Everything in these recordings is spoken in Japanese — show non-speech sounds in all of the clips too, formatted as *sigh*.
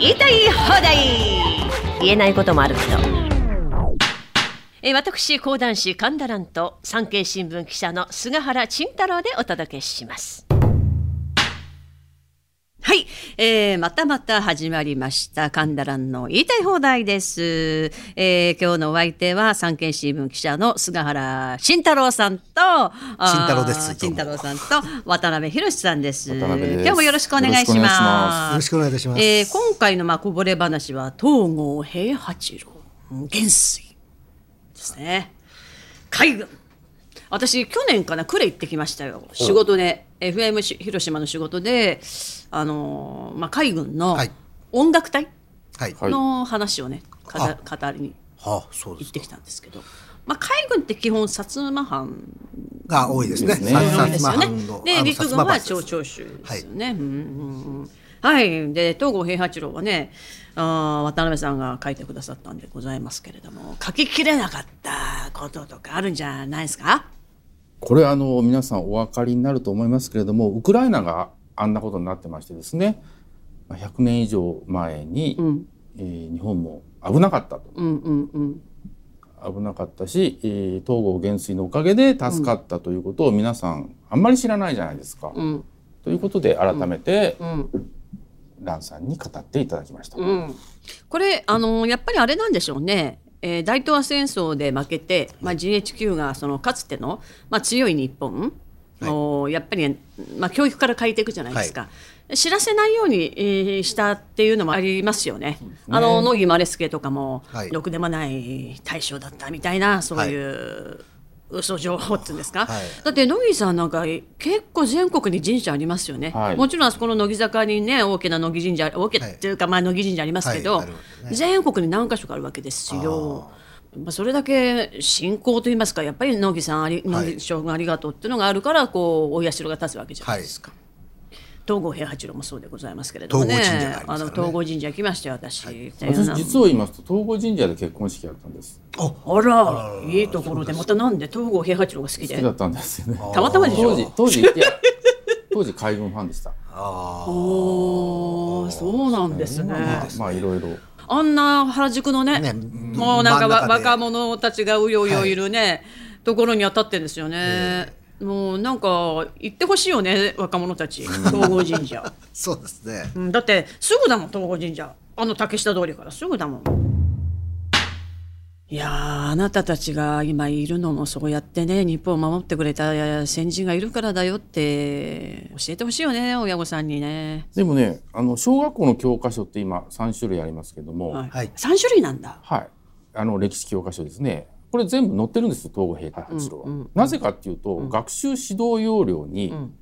言いたい放題。言えないこともあるけど。え私講談師神田蘭と産経新聞記者の菅原慎太郎でお届けします。はい、えー、またまた始まりました。神田蘭の言いたい放題です、えー、今日のお相手は産経新聞記者の菅原慎太郎さんと慎太郎です。慎太郎さんと渡辺博さんです。今日もよろしくお願いしまます。よろしくお願いします。えー今回のまあこぼれ話は東郷平八郎うん元帥ですね。海軍。私去年かな呉行ってきましたよ。仕事で FM し広島の仕事であのーまあ海軍のはい。音楽隊はい。はい。の話をね、かた語りにはあ、そうです行ってきたんですけど、まあ、海軍って基本薩摩藩が多いですね。ですね。薩なんですよね。摩藩の。で陸軍は長長州ですよね。うんうんうん。はい、で東郷平八郎はねあー渡辺さんが書いてくださったんでございますけれども書ききれなかったこととかあるんじゃないですか？これあの皆さんお分かりになると思いますけれどもウクライナがあんなことになってましてですねまあ100年以上前に、んえー日本も危なかったとうんうんうん危なかったし、えー東郷元帥のおかげで助かったということを皆さんあんまり知らないじゃないですか。うんということで改めてうん蘭さんに語っていただきました。うんこれあのやっぱりあれなんでしょうね。えー大東亜戦争で負けて、まあ、GHQ がそのかつての、まあ、強い日本をやっぱり、まあ、教育から変えていくじゃないですか、知らせないように、えーしたっていうのもありますよね。あの野木マレスケとかも、はい。ろくでもない大将だったみたいなそういう、嘘情報っていうんですか、はい。だって野木さんなんか結構全国に神社ありますよね、はい。もちろんあそこの乃木坂にね大きな乃木神社大きなっていうか、まあ乃木神社ありますけど、ね全国に何箇所かあるわけですよ。まあ、それだけ信仰といいますかやっぱり乃木さんありはい。乃木将軍ありがとうっていうのがあるからこうお社が立つわけじゃないですか。東郷平八郎もそうでございますけれどもね東郷神社があねの東郷神社行きましたよ私。私実を言いますと東郷神社で結婚式やったんです。あらいいところでまたなんで東郷平八郎が好きで？好きだったんですよね。たまたまでしょ？当時当時いや *laughs* 当時海軍ファンでした。あおーそうなんですね。まあいろいろ。あんな原宿のねねもうなんか若者たちがうようよいるね、ところに当たってるんですよね。もうなんか行ってほしいよね若者たち東郷神社、あ、*laughs* そうですね。うん、だってすぐだもん東郷神社。あの竹下通りからすぐだもん。いやーあなたたちが今いるのもそうやってね日本を守ってくれた先人がいるからだよって教えてほしいよね親御さんにね、でもねあの小学校の教科書って今3種類ありますけども、はい。はい。3種類なんだ。はい、あの歴史教科書ですね。これ全部載ってるんですよ東郷平八郎は。なぜかっていうと、学習指導要領に、ん。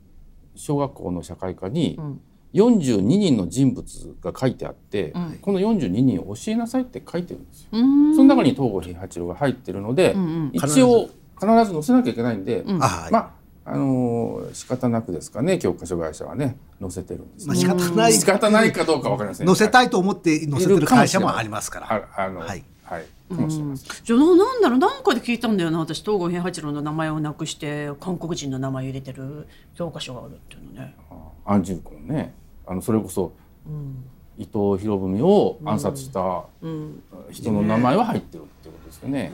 小学校の社会科にん。42人の人物が書いてあって、ん。この42人を教えなさいって書いてるんですよ。うーん。その中に東郷平八郎が入ってるので、んうん。一応必ず。載せなきゃいけないんで、あはい。まああのー仕方なくですかね教科書会社はね載せてるんです、まあ仕方ない。仕方ないかどうかわかりません。載せたいと思って載せてる会社もありますから。ああのはいはい、かもしれません。じゃあなんだろう？なんかで聞いたんだよな。私東郷平八郎の名前をなくして韓国人の名前入れてる教科書があるっていうのね。安住君ね。あのそれこそ、伊藤博文を暗殺した人の名前は入ってるってことですよね。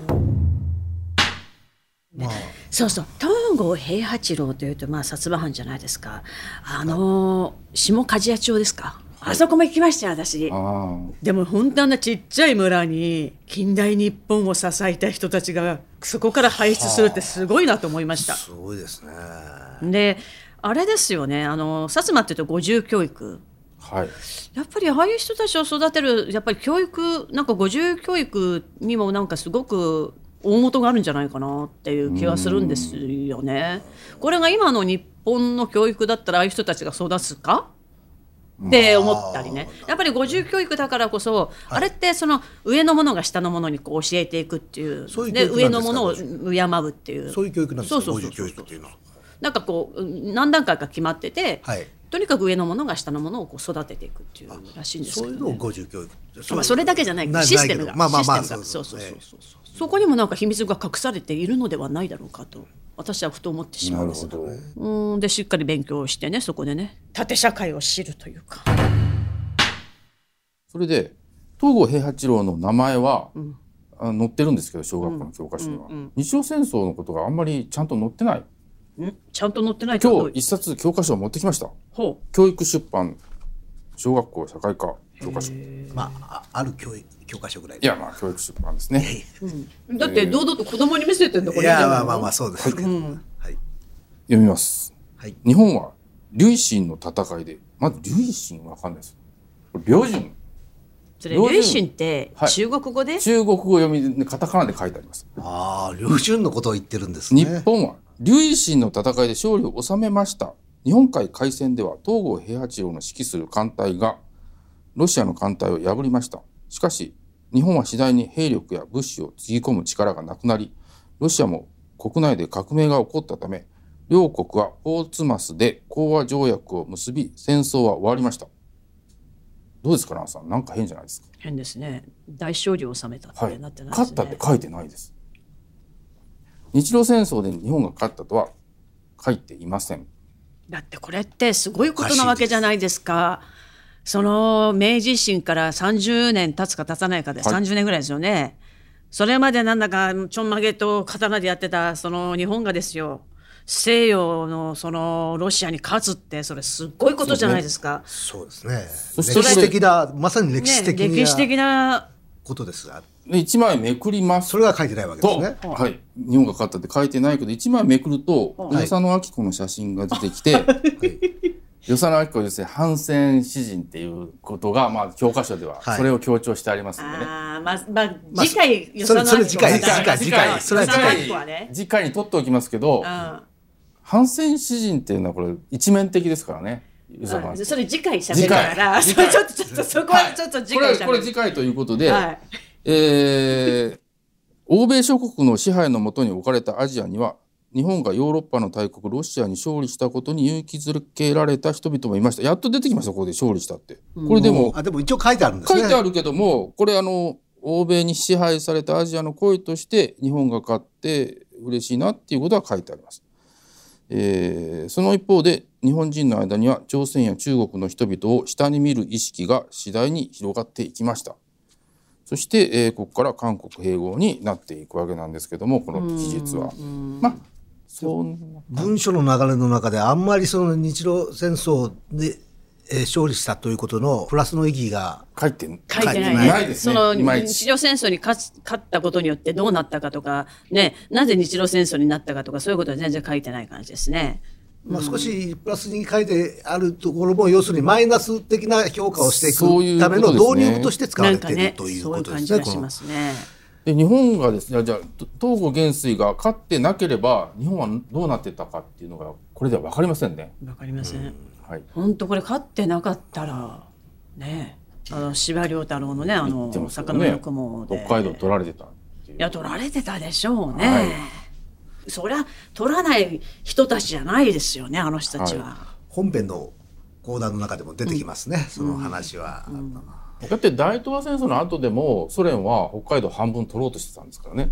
まあ、そうそう。東郷平八郎というとまあ薩摩藩じゃないですか。あの下鍛冶屋町ですか、あそこも行きましたよ私。あでも本当あんなちっちゃい村に近代日本を支えた人たちがそこから輩出するってすごいなと思いました。すごいですね。であれですよねあの薩摩っていうと五重教育。あはい。やっぱりああいう人たちを育てるやっぱり教育なんか五重教育にもなんかすごく大元があるんじゃないかなっていう気がするんですよね。これが今の日本の教育だったらああいう人たちが育つかって思ったりね。やっぱり五重教育だからこそ、あれってその上のものが下のものにこう教えていくっていうそうで上のものを敬うっていう。そういう教育なんですか？そうそうそうこう。いう教育っていうのは。なんかこう何段階か決まってて、はい。とにかく上のものが下のものをこう育てていくっていうらしいんですけど、ね、そういうのを五重教育って。まあ、それだけじゃないシステムが、まあまあまあそうそうそうえそうそう。そこにもなんか秘密が隠されているのではないだろうかと私はふと思ってしまうんですなるほど。うん。でしっかり勉強してねそこでね。縦社会を知るというか。それで東郷平八郎の名前は、あ載ってるんですけど小学校の教科書には、日露戦争のことがあんまりちゃんと載ってない。ん？ちゃんと載ってない今日一冊教科書を持ってきました。ほ教育出版小学校社会科教科書。いまああある教育教科書ぐらいやまあ教育出版ですね。うだって堂々と子供に見せてんだこいれじゃないのやまあまあまあそうですけど、はい。読みます。はい。日本は劉信の戦いでまず劉信わかんないです。これ両順それ龍神ってはい。中国語で、中国語読みでカタカナで書いてあります。ああ両順のことを言ってるんです日ね本は劉信の戦いで勝利を収めました。日本海海戦では東郷平八郎の指揮する艦隊がロシアの艦隊を破りましたしかし日本は次第に兵力や物資をつぎ込む力がなくなりロシアも国内で革命が起こったため両国はポーツマスで講和条約を結び戦争は終わりました。どうですかランさん？なんか変じゃないですか？変ですね。大勝利を収めたっはいてなってないですね、勝ったって書いてないです。日露戦争で日本が勝ったとは書いていません。だってこれってすごいことなわけじゃないですか。その明治維新から30年経つか経たないかではい。30年ぐらいですよね。それまでなんだかちょんまげと刀でやってたその日本がですよ。西洋のそのロシアに勝つってそれすっごいことじゃないですか。そうですね。そして歴史的なまさに歴史ね、的歴史的ななことですが。で1枚めくります。それが書いてないわけですと、ねはい、日本が勝ったって書いてないけど1枚めくるとはい。与謝野明子の写真が出てきて *laughs* 与謝野明子はですね反戦詩人っていうことが、まあ、教科書でははい。それを強調してありますんでね。あーまあまあ次回与謝野それそれ次回次回次回。それは次回。次回に取っておきますけどうん。反戦詩人っていうのはこれ一面的ですからねそれ次回喋るから。*laughs* ちょっとちょっとそこはちょっと次これはこれ回喋る次回ということで、はい。えー欧米諸国の支配のもとに置かれたアジアには日本がヨーロッパの大国ロシアに勝利したことに勇気づけられた人々もいましたやっと出てきましたここで勝利したってこれでもあでも一応書いてあるんですね書いてあるけどもこれあの欧米に支配されたアジアの声として日本が勝って嬉しいなっていうことは書いてあります。えーその一方で日本人の間には朝鮮や中国の人々を下に見る意識が次第に広がっていきました。そして、えーここから韓国併合になっていくわけなんですけどもこの記述は。まあ文書の流れの中であんまりその日露戦争で、えー勝利したということのプラスの意義が書いて書いてないないね。ですねその日露戦争に勝つ勝ったことによってどうなったかとか、ね、なぜ日露戦争になったかとか、そういうことは全然書いてない感じですね。まあ、少しプラスに書いてあるところも要するにマイナス的な評価をしていくための導入として使われていなんかねると、いうそういうことですね。感じがしますね。で日本がですねじゃあと東郷元帥が勝ってなければ日本はどうなってたかっていうのがこれでは分かりませんね。わかりません。はい、本当これ勝ってなかったら、ね、あの司馬遼太郎のね、あのてますよ魚の雲で。北海道取られてたいういや取られてたでしょうね。はいそりゃ取らない人たちじゃないですよねあの人たちは。本編の講談の中でも出てきますね、その話は。だって大東亜戦争の後でもソ連は北海道半分取ろうとしてたんですからね。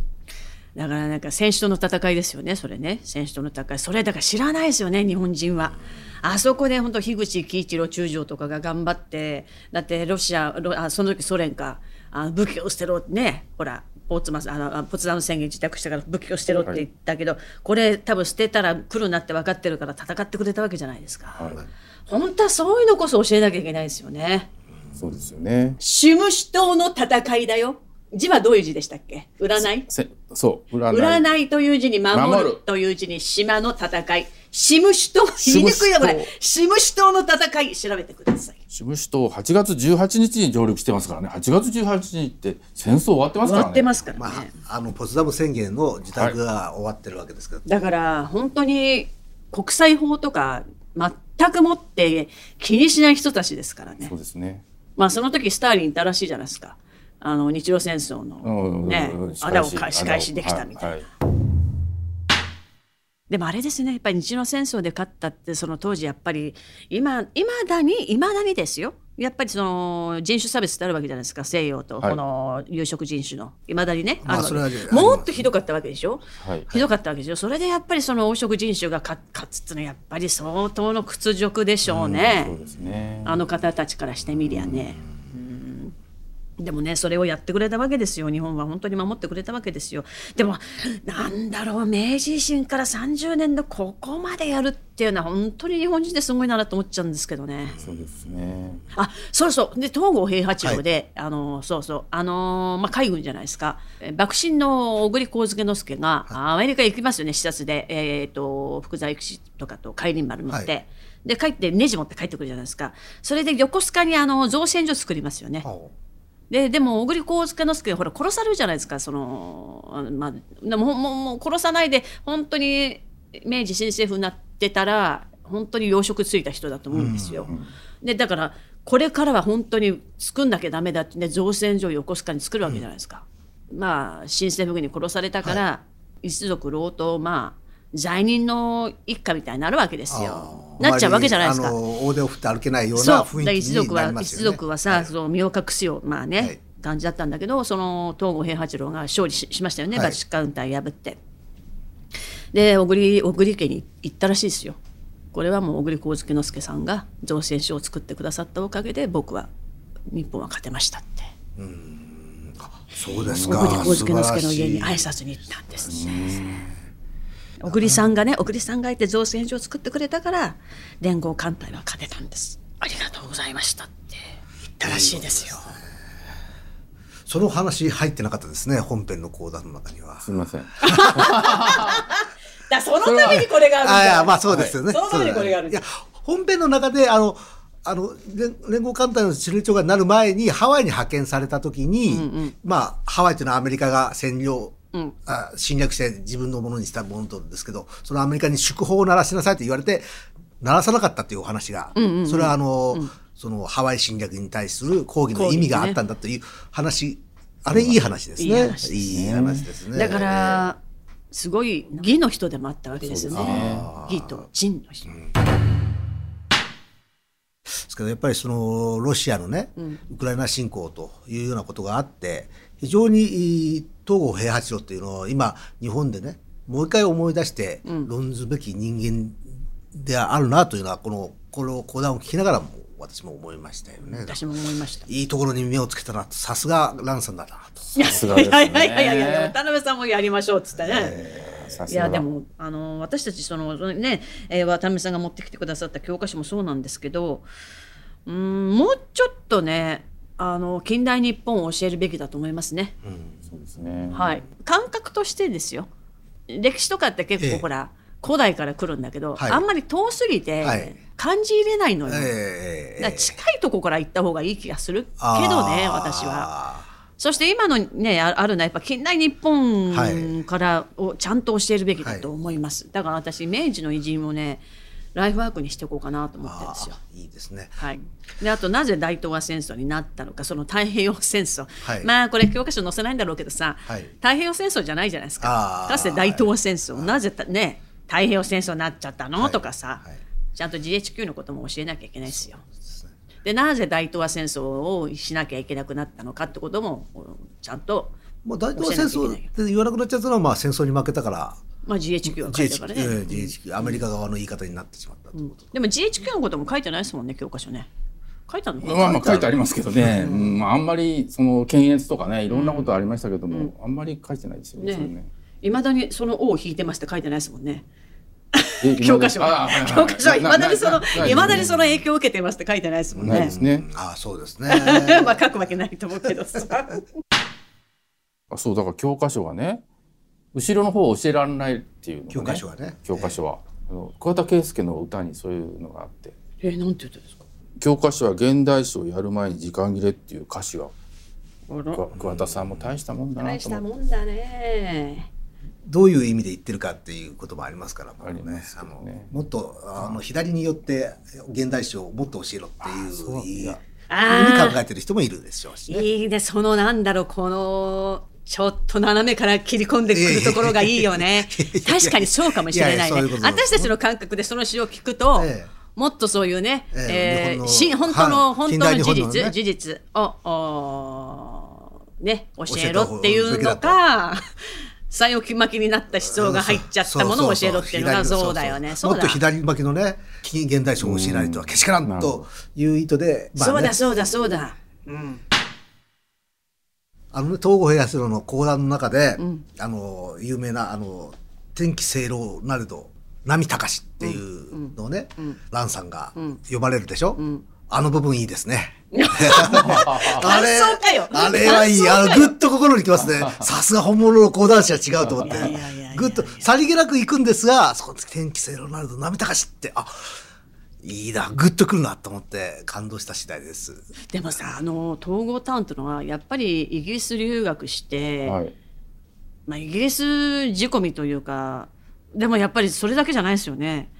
だからなんか選手との戦いですよね、それね、選手との戦い、それだから知らないですよね、日本人は。あそこで本当、樋口喜一郎中将とかが頑張って、だってロシア、ロあその時ソ連か、あ武器を捨てろってね、ほら、ポーツマスあのあポツダム宣言自宅したから武器を捨てろって言ったけど、これ、多分捨てたら来るなって分かってるから戦ってくれたわけじゃないですか。はい、本当はそういうのこそ教えなきゃいけないですよね。そうですよね。シムシ島の戦いだよ。字はどういう字でしたっけ？占い？せそう占い占いという字に守るという字に島の戦い。シムシ島、言いにくいよこれ。シムシ島の戦い、調べてください。シムシ島8月18日に上陸してますからね8月18日って戦争終わってますからね。終わってますからまね。あ、あのポツダム宣言の自宅が終わってるわけですけど、だから本当に国際法とか全くもって気にしない人たちですからねそう。ですね。まあその時スターリンいたらしいじゃないですか。あの日露戦争の。うんねうんうん、穴をか仕返しできたみたいな。はいでもあれですね。やっぱり日露戦争で勝ったってその当時やっぱり今いまだにいまだにですよやっぱりその人種差別ってあるわけじゃないですか西洋とはい。この有色人種の。いまだにね、まああるわけそれはありますもっとひどかったわけでしょ、はい。ひどかったわけでしょ？それでやっぱりその黄色人種が勝勝つっていうのはやっぱり相当の屈辱でしょうね。あの方たちからしてみりゃね。でもねそれをやってくれたわけですよ。日本は本当に守ってくれたわけですよ。でもなんだろう明治維新から30年でここまでやるっていうのは本当に日本人ですごいなと思っちゃうんですけどね。そうですね。あそうそう。で東郷平八郎で、あのそうそう。あのまあ海軍じゃないですか。え幕臣の小栗幸介之助が、アメリカ行きますよね視察で、えー、と福沢諭吉とかと帰り丸乗って、はい。で帰ってネジ持って帰ってくるじゃないですか。それで横須賀にあの造船所作りますよね。ででも小栗幸介之助ほら殺されるじゃないですかそのまあでももうもう殺さないで本当に明治新政府になってたら本当に養殖ついた人だと思うんですよ。でだからこれからは本当に作んなきゃダメだってね造船所を横須賀に作るわけじゃないですか。まあ新政府軍に殺されたから、一族老頭まあ罪人の一家みたいになるわけですよ。なっちゃうわけじゃないですか。大手を振って歩けないような雰囲気にだから一族なりは一ますよね。族はさ、その身を隠すようまあね、はい。感じだったんだけどその東郷平八郎が勝利ししましたよね、はい。バチカウンター破って。で小栗小栗家に行ったらしいですよ。これはもう小栗幸之助さんが造船所を作ってくださったおかげで僕は日本は勝てましたって。そうですか。小栗幸之助の家に挨拶に行ったんですね小栗さんがね小栗さんがいて造船所を作ってくれたから連合艦隊は勝てたんですありがとうございましたって言ったらしいですよその話入ってなかったですね。本編の講座の中には。すみません。*laughs* だそのためにこれがあるんだあいやまあそうですよね。そのためにこれがあるんいやだ本編の中であのあの連連合艦隊の司令長官になる前にハワイに派遣された時に、まあハワイというのはアメリカが占領、あ侵略して自分のものにしたものとですけどそのアメリカに祝砲を鳴らしなさいと言われて鳴らさなかったというお話が、それはあの、そのハワイ侵略に対する抗議の意味があったんだという話、あれいい話ですね。いい話ですね。だからすごい義の人でもあったわけですよね。義と仁の人。ですけどやっぱりそのロシアのね、ウクライナ侵攻というようなことがあって非常にい東郷平八郎っていうのを今日本でねもう一回思い出して論ずべき人間であるなというのはこのこの講談を聞きながらも私も思いましたよね。私も思いましたいいところに目をつけたなとさすがランさんだなと。いやさすがですねいやいやいやいや田辺さんもやりましょうっつってね、さすがだいやでもあの私たちそのね、えー、渡辺さんが持ってきてくださった教科書もそうなんですけどうーんもうちょっとねあの近代日本を教えるべきだと思いますね。そうですね。はい、感覚としてですよ。歴史とかって結ええ。構ほら、古代から来るんだけど、はい。あんまり遠すぎてはい。感じ入れないのよ、えだから近いとこから行った方がいい気がする。けどね私は。は。そして今のねああるのはやっぱ近代日本からをちゃんと教えるべきだと思います、だから私明治の偉人をねライフワークにしていこうかなと思ってるんですよ。いいですね。はい、であとなぜ大東亜戦争になったのかその太平洋戦争、はい。まあこれ教科書載せないんだろうけどさ、はい。太平洋戦争じゃないじゃないですか。かつて大東亜戦争、なぜたね太平洋戦争になっちゃったの、はい。とかさ、はい。ちゃんと GHQ のことも教えなきゃいけないですよ。でなぜ大東亜戦争をしなきゃいけなくなったのかってこともちゃんと、もう大東亜戦争って言わなくなっちゃったのはまあ戦争に負けたからまあ、GHQ は書いて GHQ あるからね、ええ GHQ アメリカ側の言い方になってしまったということ。でも GHQ のことも書いてないですもんね教科書ね。書いたの？まあまあ書いてありますけどね、うん。まあ、あんまりその検閲とかねいろんなことありましたけども、あんまり書いてないですよね。いまだにその「王を引いてます」って書いてないですもんね。え教科書は。あはいはい教科書はいまだにそのないい。まだにその影響を受けてますって書いてないですもんね。ないですね。ああそうですね。*laughs* まあ書くわけないと思うけどさ。あそうだから教科書がね後ろの方を教えられないっていうね、教科書はね。教科書は、あの桑田佳祐の歌にそういうのがあって。えなんて言ったんですか？教科書は現代史をやる前に時間切れっていう歌詞があら。桑桑田さんも大したもんだな大したと思って。もんだね。どういう意味で言ってるかっていうこともありますからもうありまね。あのもっとあの左によって現代史をもっと教えろっていうそう。いいいや。あふうにー考えてる人もいるでしょうしね。いいね。そのなんだろうこのちょっと斜めから切り込んでくるところがいいよね。確かにそうかもしれないいやいやそうねいう私たちの感覚でその詩を聞くと、ええ。もっとそういうね、ええーし本当の、はい本当の事実、ね。事実をね教えろっていうのかさよき巻きになった思想が入っちゃったものを教えろっていうのがそうだよね。もっと左巻きのね現代史を教えないとはけしからんという意図で、まあね。そうだそうだそうだあのね、東郷平八郎の講談の中で、あの、有名な、あの、天気清浪なれど、波高しっていうのをね、蘭さんが呼ばれるでしょ、あの部分いいですね。*laughs* あれあれはいい。あの、ぐっと心にきますね。さすが本物の講談師は違うと思って。ぐっと、さりげなく行くんですが、そこ天気清浪なると波高しって、あ、いいな、ぐっとくるなと思って感動した次第です。でもさあの統合タウンっていうのはやっぱりイギリス留学して、はい。まあ、イギリス仕込みというかでもやっぱりそれだけじゃないですよね。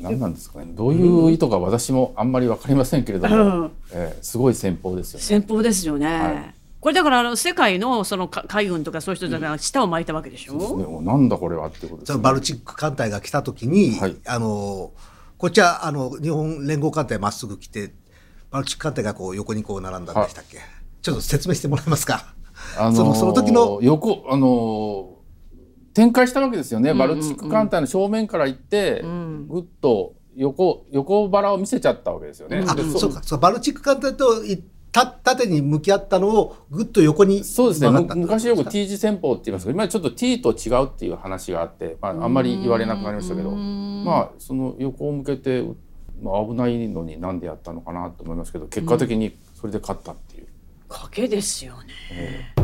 何なんですかね。どういう意図か私もあんまりわかりませんけれども、うんえーすごい戦法ですよね。先方ですよね。はいこれだからあの世界のそのか海軍とかそういう人たちが舌を巻いたわけでしょ？ねもうなんだこれはっていうことですよねバルチック艦隊が来た時に、はいあのこっちはあの日本連合艦隊まっすぐ来てバルチック艦隊がこう横にこう並んだんでしたっけ、ちょっと説明してもらえますか、あのーそのその時の横あのー展開したわけですよね、バルチック艦隊の正面から行って、ぐっと横横腹を見せちゃったわけですよね。あでそうかそうバルチック艦隊といた縦に向き合ったのをぐっと横にそうですね。昔よく T 字戦法って言いますけど今ちょっと T と違うっていう話があって、まあ、あんまり言われなくなりましたけど。まあその横を向けて、まあ、危ないのになんでやったのかなと思いますけど結果的にそれで勝ったっていう。賭けですよね。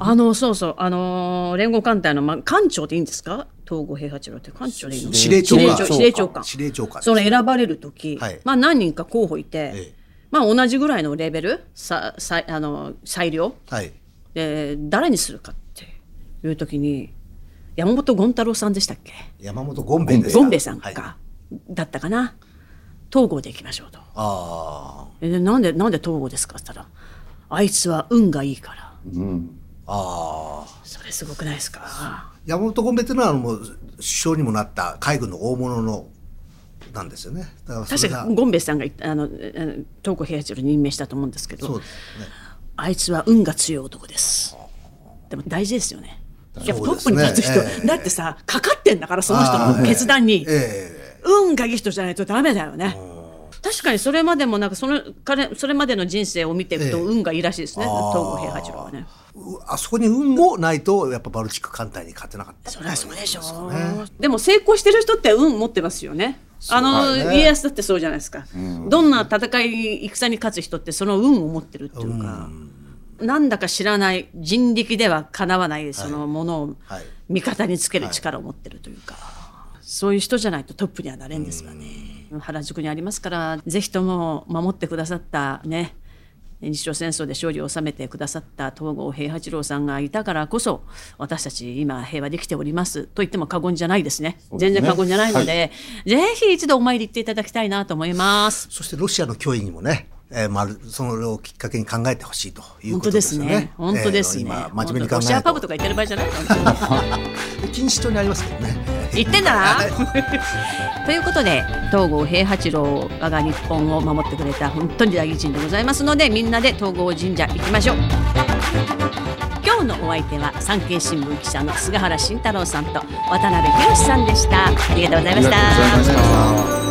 あのそうそう。あのー連合艦隊の、まあ、艦長でいいんですか？東郷平八郎って。艦長でいいの？司令長官。司令長官。司令長官その選ばれる時、はい。まあ何人か候補いて、ええ。まあ同じぐらいのレベルささあの裁量？はい。で誰にするかっていう時に山本権太郎さんでしたっけ？山本権兵衛ですかゴンベさんか、はい、だったかな？東郷で行きましょうと。あでなんでなんで東郷ですか？って言ったらあいつは運がいいから。うんああ。あそれすごくないですか？山本権兵衛っていうのはもう首相にもなった海軍の大物のなんですよねだから確かゴンベさんがあの東郷平八郎に任命したと思うんですけどそうですよねあいつは運が強い男ですでも大事ですよねやっぱトップに立つ人、ねええだってさかかってんだからその人の決断に、え運がいい人じゃないとダメだよね確かにそれまでもなんかその彼それまでの人生を見ていくとええ。運がいいらしいですね、東郷平八郎はね。えうあそこに運もないとやっぱバルチック艦隊に勝てなかった。そりゃそうでしょう、でも成功してる人って運持ってますよね。あの、はいね。家康だってそうじゃないですか、どんな戦い戦に勝つ人ってその運を持ってるっていうか、なんだか知らない人力ではかなわないそのものをはい。味方につける力を持ってるというか、そういう人じゃないとトップにはなれんですわね。原宿にありますからぜひとも守ってくださったね日露戦争で勝利を収めてくださった東郷平八郎さんがいたからこそ私たち今平和できておりますと言っても過言じゃないですね。ね。全然過言じゃないので、ぜひ一度お参り行っていただきたいなと思います。そしてロシアの脅威にもね、えーまあ、それをきっかけに考えてほしいという本当ことでねですね。。本当ですね。えー今真面目に考ロシアパブえる *laughs* とか行ってる場合じゃないのと錦糸町にありますけどね。言ってんだな *laughs* ということで東郷平八郎が日本を守ってくれた本当に大偉人でございますのでみんなで東郷神社行きましょう今日のお相手は産経新聞記者の菅原慎太郎さんと渡辺博さんでしたありがとうございましたありがとうございました。